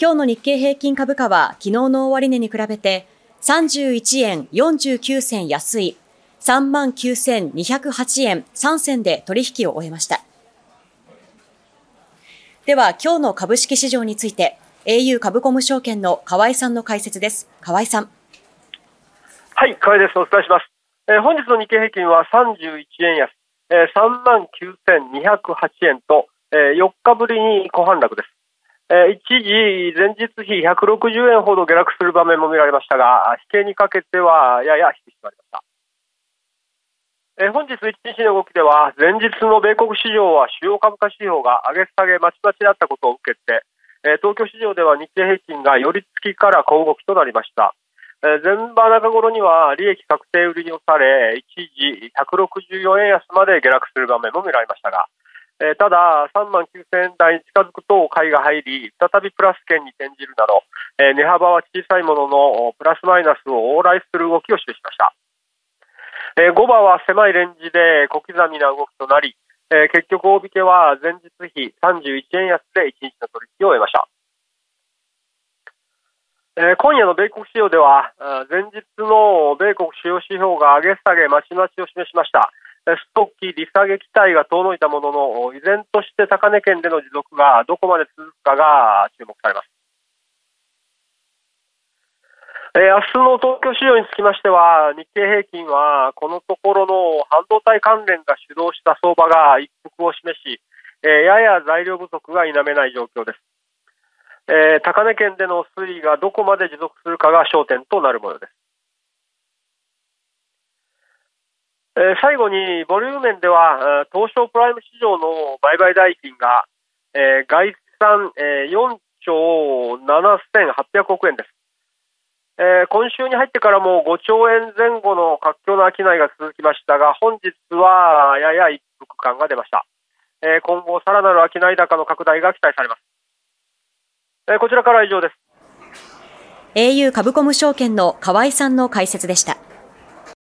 今日の日経平均株価は昨日の終値に比べて31円49銭安い39,208円3銭で取引を終えました。では今日の株式市場について au 株コム証券の河合さんの解説です。河合さん。はい、河合です。お伝えします。えー、本日の日経平均は31円安、えー、39,208円と、えー、4日ぶりに小反落です。えー、一時、前日比160円ほど下落する場面も見られましたが、引けにかけてはやや引き締まりました。えー、本日一日の動きでは、前日の米国市場は主要株価指標が上げ下げまちまちだったことを受けて、えー、東京市場では日経平均が寄り付きから小動きとなりました。えー、前場中頃には利益確定売りに押され、一時164円安まで下落する場面も見られましたが、ただ、3万9000円台に近づくと買いが入り、再びプラス圏に転じるなど、値幅は小さいものの、プラスマイナスを往来する動きを示しました。えー、5番は狭いレンジで小刻みな動きとなり、結局、大引けは前日比31円安で1日の取引を終えました。今夜の米国市場では、前日の米国主要指標が上げ下げまちまちを示しました。ストッキー利下げ期待が遠のいたものの、依然として高値圏での持続がどこまで続くかが注目されます。えー、明日の東京市場につきましては、日経平均はこのところの半導体関連が主導した相場が一服を示し、えー、やや材料不足が否めない状況です。えー、高値圏での推移がどこまで持続するかが焦点となるものです。えー、最後に、ボリューム面では、東証プライム市場の売買代金が、えー、概算、えー、4兆7800億円です。えー、今週に入ってからも5兆円前後の活況の商いが続きましたが、本日はやや一服感が出ました。えー、今後、さらなる商い高の拡大が期待されます。えー、こちらから以上です。au 株コム証券の河合さんの解説でした。